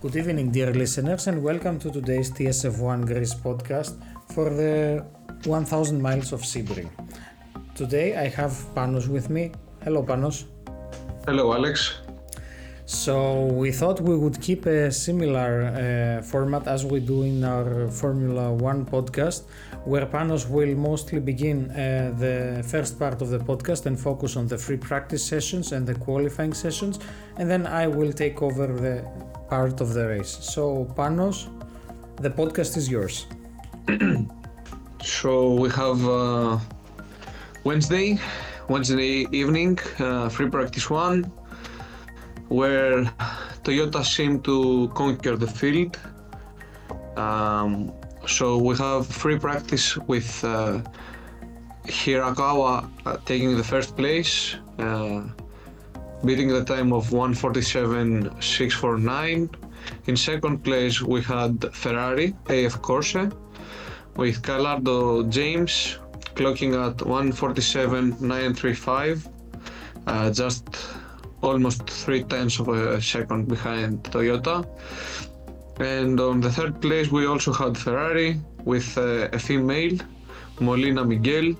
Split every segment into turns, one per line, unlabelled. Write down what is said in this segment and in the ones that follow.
Good evening, dear listeners, and welcome to today's TSF1 Greece podcast for the 1000 miles of Sebring. Today I have Panos with me. Hello, Panos.
Hello, Alex.
So, we thought we would keep a similar uh, format as we do in our Formula One podcast, where Panos will mostly begin uh, the first part of the podcast and focus on the free practice sessions and the qualifying sessions, and then I will take over the part of the race. So, Panos, the podcast is yours.
so, we have uh, Wednesday, Wednesday evening, uh, free practice one where Toyota seemed to conquer the field. Um, so we have free practice with uh, Hirakawa uh, taking the first place, uh, beating the time of 147.649. In second place, we had Ferrari AF Corse with Calado James clocking at 147.935, uh, just almost three tenths of a second behind Toyota. And on the third place, we also had Ferrari with uh, a female, Molina Miguel,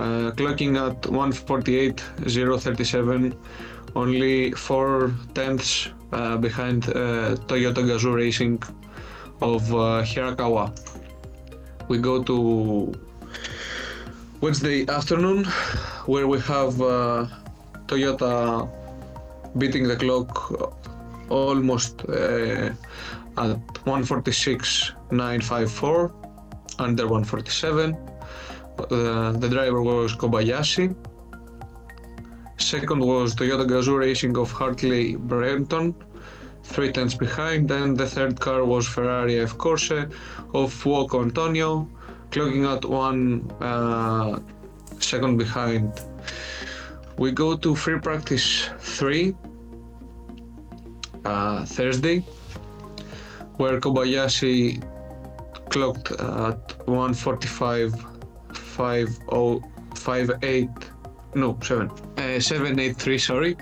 uh, clocking at 148.037, only four tenths uh, behind uh, Toyota Gazoo Racing of uh, Hirakawa. We go to Wednesday afternoon, where we have uh, Toyota beating the clock almost uh, at 146.954, under 147. The driver was Kobayashi. Second was Toyota Gazoo Racing of Hartley Brenton, three tenths behind. And the third car was Ferrari F Corse of Fuoco Antonio, clocking at one uh, second behind we go to free practice 3 uh, Thursday, where Kobayashi clocked at 145 58 no 7 uh, 783 sorry.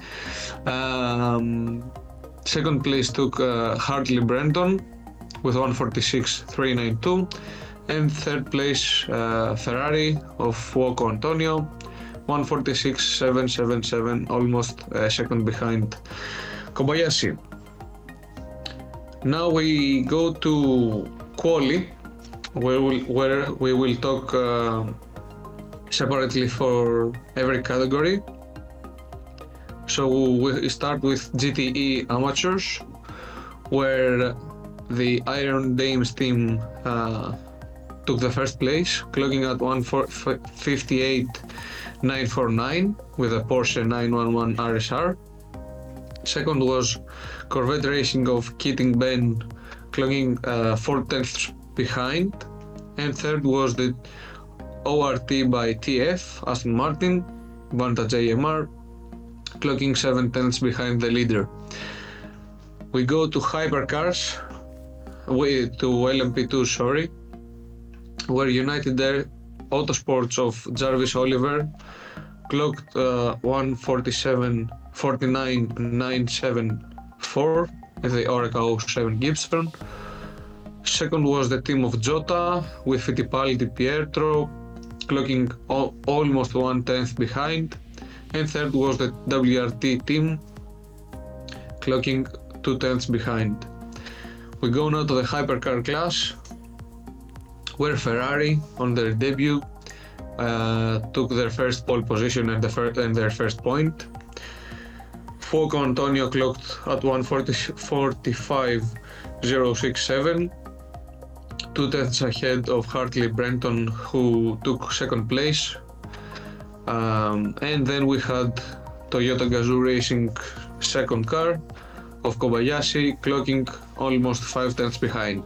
Um, second place took uh, Hartley Brenton with 146 392 and third place uh, Ferrari of Fuoco Antonio 146.777, almost a second behind Kobayashi. Now we go to Quali, where, we'll, where we will talk uh, separately for every category. So we start with GTE Amateurs, where the Iron Dames team uh, took the first place, clocking at 158 949 with a Porsche 911 RSR. Second was Corvette Racing of Keating Ben clocking uh, 4 tenths behind. And third was the ORT by TF Aston Martin Vantage AMR clocking 7 tenths behind the leader. We go to hypercars, we, to LMP2, sorry, where United Air Autosports of Jarvis Oliver clocked uh, 147 49 974 in the Oreca 07 Gibson. Second was the team of Jota with Fittipaldi Pietro clocking almost one tenth behind. And third was the WRT team clocking two tenths behind. We go now to the hypercar class where Ferrari on their debut uh, took their first pole position and, the fir- and their first point. Fuoco Antonio clocked at 145.067, two tenths ahead of Hartley Brenton, who took second place. Um, and then we had Toyota Gazoo Racing second car of Kobayashi clocking almost five tenths behind.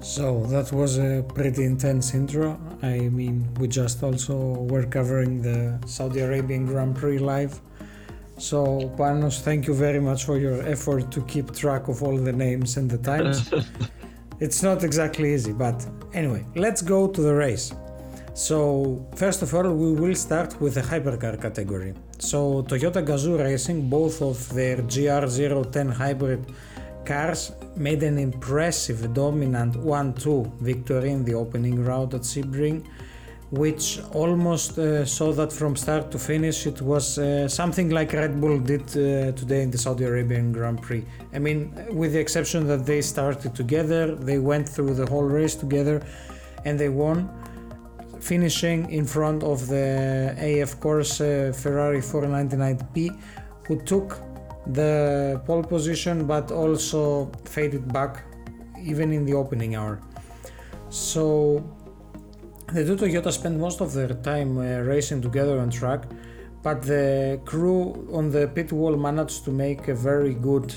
So that was a pretty intense intro. I mean, we just also were covering the Saudi Arabian Grand Prix live. So, Panos, thank you very much for your effort to keep track of all the names and the times. it's not exactly easy, but anyway, let's go to the race. So, first of all, we will start with the hypercar category. So Toyota Gazoo Racing, both of their GR010 hybrid cars made an impressive dominant 1-2 victory in the opening round at Sebring which almost uh, saw that from start to finish it was uh, something like Red Bull did uh, today in the Saudi Arabian Grand Prix. I mean, with the exception that they started together, they went through the whole race together and they won, finishing in front of the AF Corse Ferrari 499P, who took the pole position but also faded back even in the opening hour. So the two Toyota spent most of their time uh, racing together on track, but the crew on the pit wall managed to make a very good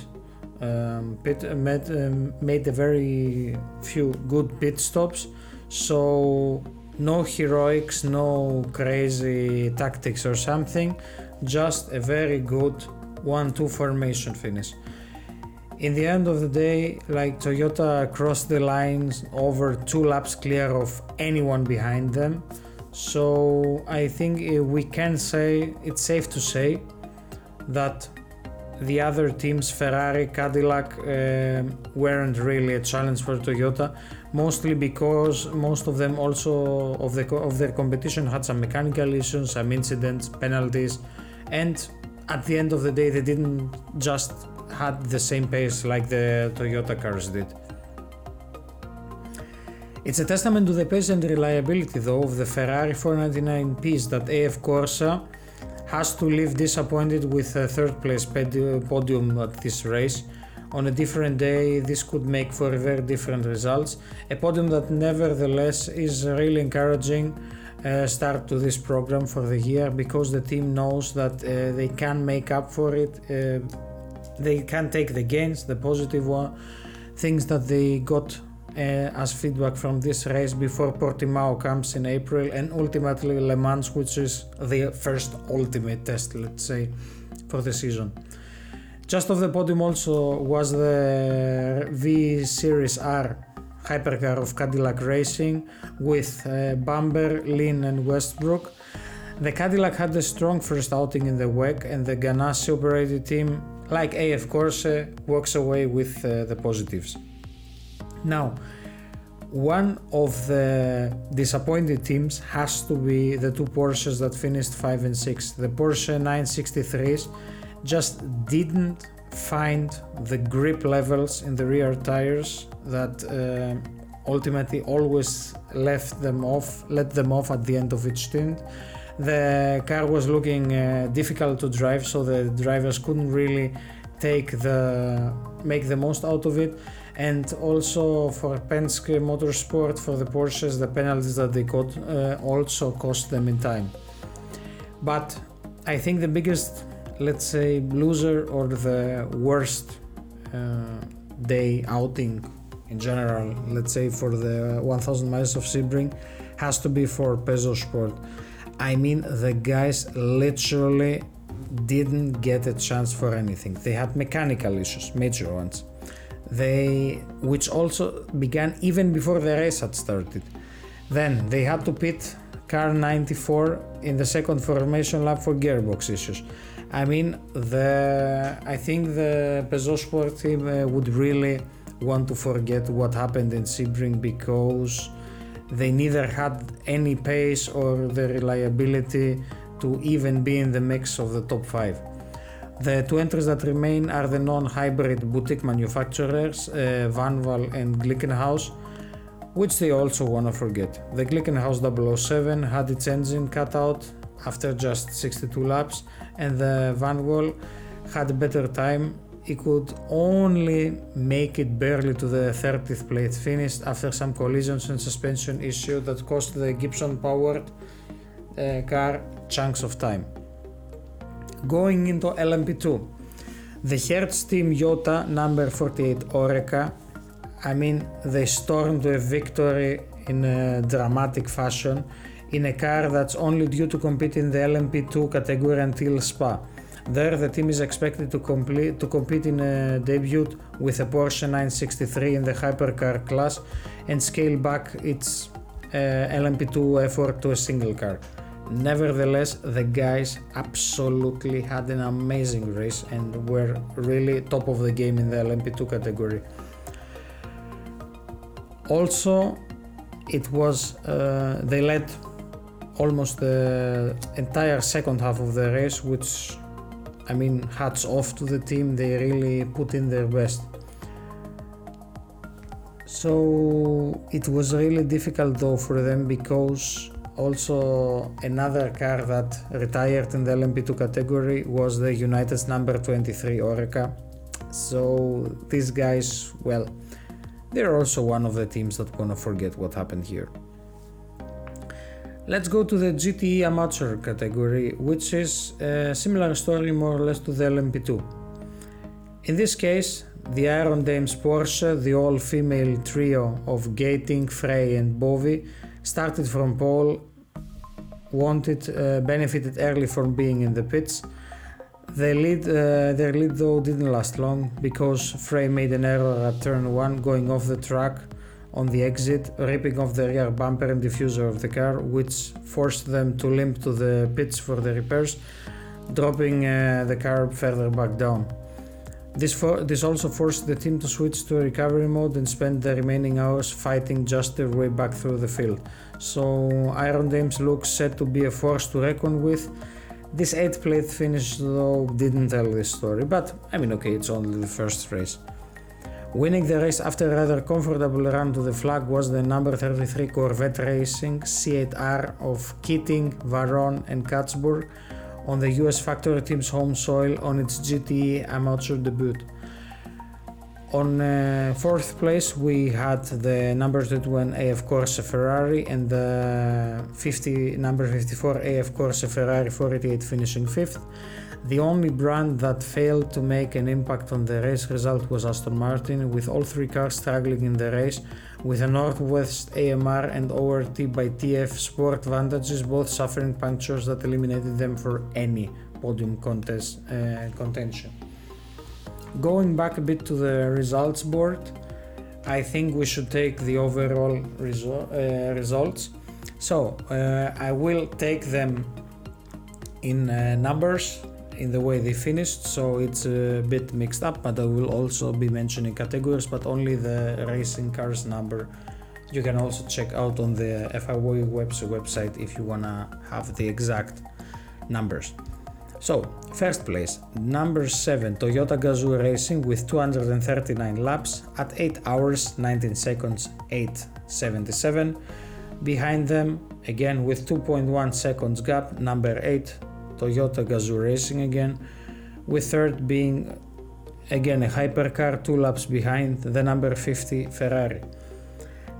um, pit uh, made, um, made a very few good pit stops. So no heroics, no crazy tactics or something, just a very good 1-2 formation finish in the end of the day, like Toyota crossed the lines over two laps clear of anyone behind them. So I think we can say it's safe to say that the other teams, Ferrari, Cadillac, uh, weren't really a challenge for Toyota, mostly because most of them also of the of their competition had some mechanical issues, some incidents, penalties, and at the end of the day, they didn't just had the same pace like the Toyota cars did. It's a testament to the pace and reliability though of the Ferrari 499Ps that AF Corsa has to leave disappointed with a third place podium at this race. On a different day, this could make for very different results. A podium that, nevertheless, is really encouraging uh, start to this program for the year because the team knows that uh, they can make up for it uh, they can take the gains, the positive one, things that they got uh, as feedback from this race before Portimao comes in April and ultimately Le Mans, which is the first ultimate test, let's say, for the season. Just off the podium also was the V Series R hypercar of Cadillac Racing with uh, Bamber, Lynn, and Westbrook. The Cadillac had a strong first outing in the WEC, and the Ganassi operated team like AF Corse, walks away with uh, the positives. Now, one of the disappointed teams has to be the two Porsches that finished 5 and 6. The Porsche 963s just didn't find the grip levels in the rear tires that uh, ultimately always left them off, let them off at the end of each stint the car was looking uh, difficult to drive so the drivers couldn't really take the make the most out of it. And also for Penske Motorsport for the Porsches the penalties that they got uh, also cost them in time. But I think the biggest let's say loser or the worst uh, day outing in general let's say for the 1000 miles of Sebring has to be for Peugeot Sport I mean, the guys literally didn't get a chance for anything. They had mechanical issues, major ones. They, which also began even before the race had started. Then they had to pit car 94 in the second formation lap for gearbox issues. I mean, the I think the Peugeot Sport team uh, would really want to forget what happened in Sebring because they neither had any pace or the reliability to even be in the mix of the top 5. The two entries that remain are the non-hybrid boutique manufacturers uh, Vanwall and Glickenhaus, which they also want to forget. The Glickenhaus 007 had its engine cut out after just 62 laps and the Vanwall had a better time he could only make it barely to the 30th place finished after some collisions and suspension issue that cost the Gibson powered uh, car chunks of time. Going into LMP2, the Hertz team Jota number 48 Oreca, I mean, they stormed to a victory in a dramatic fashion in a car that's only due to compete in the LMP2 category until Spa. There, the team is expected to, complete, to compete in a debut with a Porsche 963 in the hypercar class and scale back its uh, LMP2 effort to a single car. Nevertheless, the guys absolutely had an amazing race and were really top of the game in the LMP2 category. Also, it was uh, they led almost the entire second half of the race, which I mean, hats off to the team. They really put in their best. So it was really difficult though for them because also another car that retired in the LMP2 category was the United's number 23 Oreca. So these guys, well, they're also one of the teams that gonna forget what happened here. Let's go to the GTE Amateur category, which is a similar story more or less to the LMP2. In this case, the Iron Dames Porsche, the all-female trio of Gatting, Frey and Bovy, started from pole, wanted, uh, benefited early from being in the pits. The lead, uh, their lead though didn't last long because Frey made an error at turn 1 going off the track on the exit, ripping off the rear bumper and diffuser of the car, which forced them to limp to the pits for the repairs, dropping uh, the car further back down. This, for, this also forced the team to switch to recovery mode and spend the remaining hours fighting just their way back through the field. So Iron Dames looks set to be a force to reckon with. This 8th place finish though didn't tell this story, but I mean okay, it's only the first race. Winning the race after a rather comfortable run to the flag was the number 33 Corvette Racing C8R of Keating, Varrone and Catsburg on the US factory team's home soil on its GTE amateur debut. On uh, fourth place, we had the number 21 AF Corse Ferrari and the 50 number 54 AF Corse Ferrari 488 finishing fifth. The only brand that failed to make an impact on the race result was Aston Martin, with all three cars struggling in the race, with the Northwest AMR and ORT by TF Sport Vantages both suffering punctures that eliminated them for any podium contest uh, contention. Going back a bit to the results board, I think we should take the overall resu- uh, results. So uh, I will take them in uh, numbers in the way they finished, so it's a bit mixed up. But I will also be mentioning categories, but only the racing cars number. You can also check out on the FIW website if you wanna have the exact numbers. So, first place, number 7 Toyota Gazoo Racing with 239 laps at 8 hours 19 seconds 877. Behind them, again with 2.1 seconds gap, number 8 Toyota Gazoo Racing again, with third being again a hypercar 2 laps behind the number 50 Ferrari.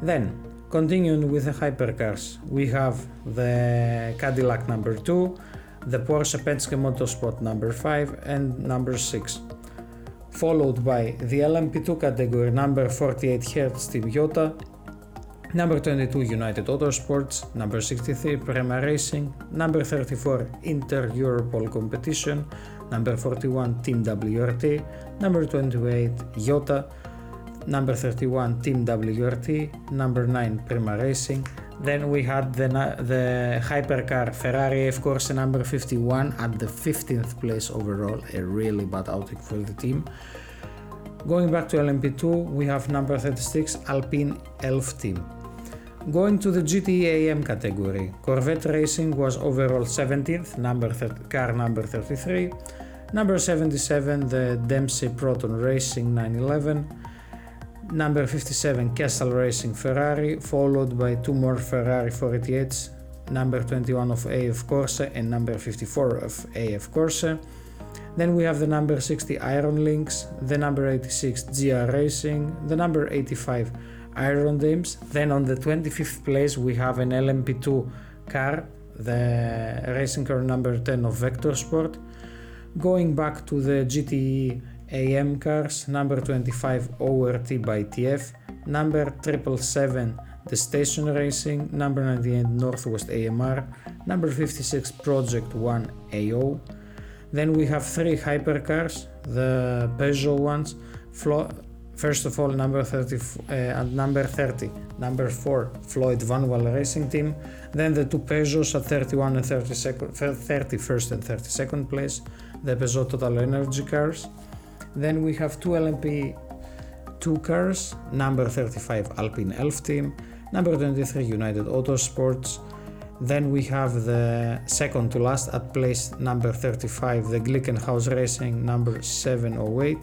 Then, continuing with the hypercars, we have the Cadillac number 2 the Porsche Penske Motorsport number 5 and number 6, followed by the LMP2 category number 48 Hertz Team Jota, number 22 United Autosports, number 63 Prema Racing, number 34 Inter Europol Competition, number 41 Team WRT, number 28 Jota, number 31 Team WRT, number 9 Prema Racing, then we had the, the hypercar Ferrari, of course, number 51 at the 15th place overall, a really bad outing for the team. Going back to LMP2, we have number 36 Alpine Elf team. Going to the GTE AM category, Corvette Racing was overall 17th, number car number 33. Number 77, the Dempsey Proton Racing 911 number 57 Kessel Racing Ferrari, followed by two more Ferrari 488s, number 21 of AF Corse and number 54 of AF Corse. Then we have the number 60 Iron Lynx, the number 86 GR Racing, the number 85 Iron Dames. Then on the 25th place we have an LMP2 car, the racing car number 10 of Vector Sport. Going back to the GTE AM cars, number 25 ORT by TF, number 777 D'station Racing, number 98 Northwest AMR, number 56 Project 1 AO. Then we have three hypercars, the Peugeot ones, First of all, number 30 uh, and number 30, number 4, Floyd Vanwall Racing Team. Then the two Peugeots at 31 and 32nd, 31st and 32nd place, the Peugeot Total Energy cars. Then we have two LMP two cars, number 35 Alpine Elf Team, number 23 United Autosports. Then we have the second to last at place number 35, the Glickenhaus Racing number 708.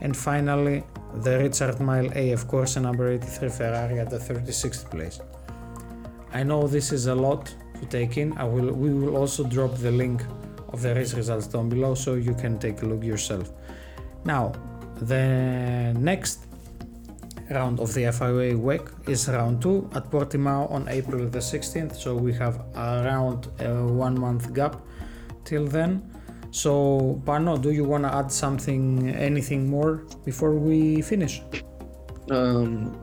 And finally, the Richard Mille course, Corse number 83 Ferrari at the 36th place. I know this is a lot to take in. I will, we will also drop the link of the race results down below so you can take a look yourself. Now, the next round of the FIA week is round 2 at Portimao on April the 16th, so we have around a one month gap till then. So, Pano, do you want to add something, anything more before we finish?
Um,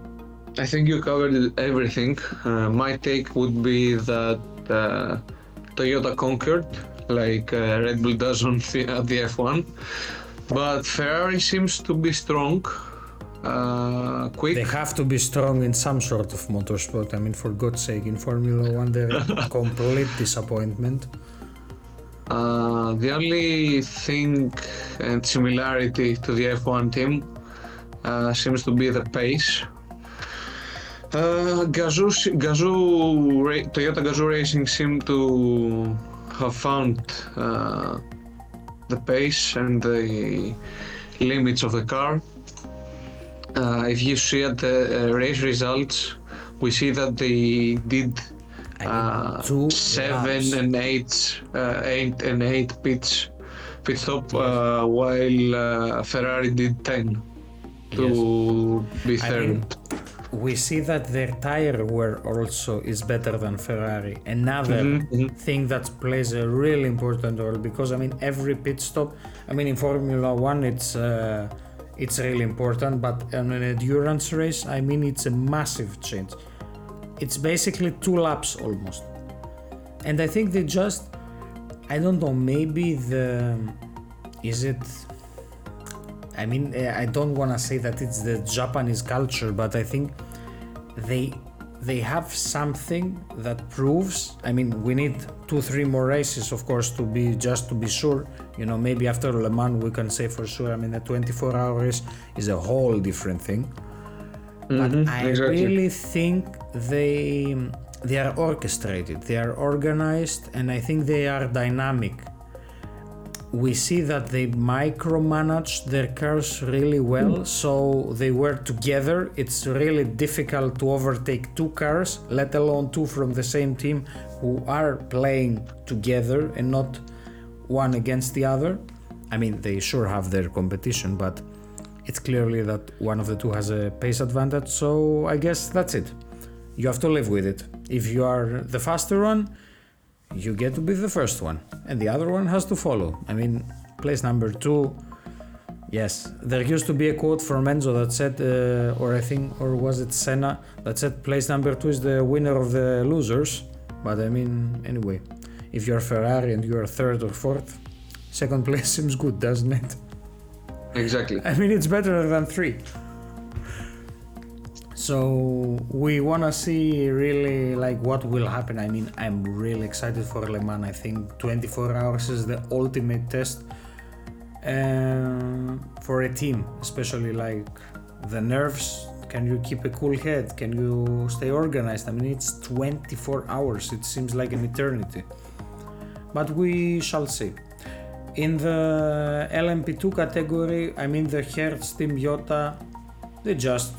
I think you covered everything. Uh, my take would be that uh, Toyota conquered, like uh, Red Bull does on the, at the F1, but Ferrari seems to be strong, uh, quick.
They have to be strong in some sort of motorsport. I mean, for God's sake, in Formula One, they're a complete disappointment.
Uh, the only thing and similarity to the F1 team uh, seems to be the pace. Uh, Gazoo, Gazoo, Toyota Gazoo Racing seem to have found uh, the pace and the limits of the car. Uh, if you see at the uh, race results, we see that they did uh,
two
seven
laps.
and eight, uh, eight and eight pits, pit stop, uh, while uh, Ferrari did ten to be
I
third.
mean, we see that their tire wear also is better than Ferrari. Another
Mhm, mhm.
thing that plays a really important role because I mean every pit stop. I mean in Formula One it's uh, it's really important, but in an endurance race, I mean it's a massive change. It's basically two laps almost, and I think they just I don't know maybe the is it I mean, I don't want to say that it's the Japanese culture, but I think they they have something that proves. I mean, we need two, three more races, of course, to be just to be sure. You know, maybe after Le Mans we can say for sure. I mean, the 24 hours is a whole different thing. But
Mhm,
I
exactly.
really think they they are orchestrated, they are organized, and I think they are dynamic. We see that they micromanage their cars really well so they work together. It's really difficult to overtake two cars let alone two from the same team who are playing together and not one against the other. I mean they sure have their competition but it's clearly that one of the two has a pace advantage so i guess that's it you have to live with it if you are the faster one you get to be the first one, and the other one has to follow. I mean, place number two. Yes, there used to be a quote from Enzo that said, uh, or I think, or was it Senna that said, place number two is the winner of the losers. But I mean, anyway, if you're Ferrari and you're third or fourth, second place seems good, doesn't it?
Exactly.
I mean, it's better than three. So we want to see really like what will happen. I mean, I'm really excited for Le Mans. I think 24 hours is the ultimate test um, for a team, especially like the nerves. Can you keep a cool head? Can you stay organized? I mean, it's 24 hours. It seems like an eternity. But we shall see. In the LMP2 category, I mean the Hertz Team Jota, they just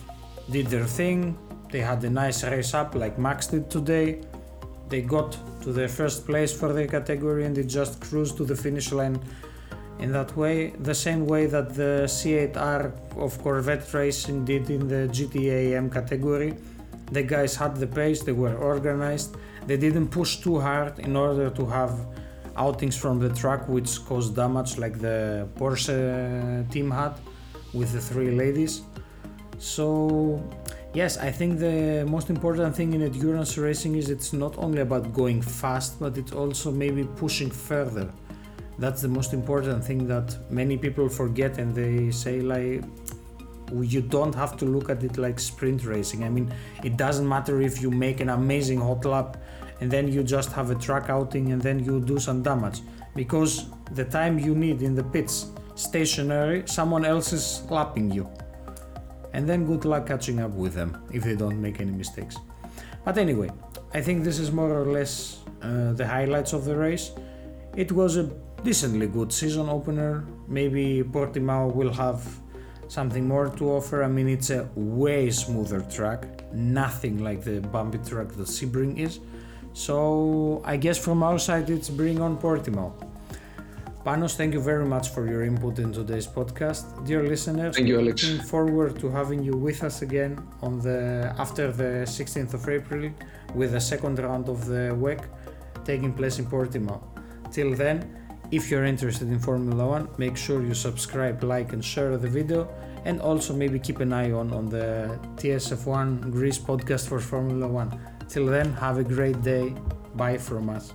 did their thing. They had a nice race up like Max did today. They got to their first place for their category and they just cruised to the finish line in that way. The same way that the C8R of Corvette Racing did in the GTA M category. The guys had the pace, they were organized, they didn't push too hard in order to have outings from the track which caused damage like the Porsche team had with the three ladies. So, yes, I think the most important thing in endurance racing is it's not only about going fast, but it's also maybe pushing further. That's the most important thing that many people forget and they say, like, you don't have to look at it like sprint racing. I mean, it doesn't matter if you make an amazing hot lap and then you just have a track outing and then you do some damage because the time you need in the pits stationary, someone else is lapping you. And then good luck catching up with them if they don't make any mistakes. But anyway, I think this is more or less uh, the highlights of the race. It was a decently good season opener. Maybe Portimao will have something more to offer. I mean, it's a way smoother track, nothing like the bumpy track that Sebring is. So I guess from our side, it's bring on Portimao. Panos, thank you very much for your input in today's podcast. Dear listeners,
Thank you, Alex.
looking forward to having you with us again on the after the 16th of April with the second round of the WEC taking place in Portimao. Till then, if you're interested in Formula One, make sure you subscribe, like, and share the video, and also maybe keep an eye on on the TSF1 Greece podcast for Formula One. Till then, have a great day. Bye from us.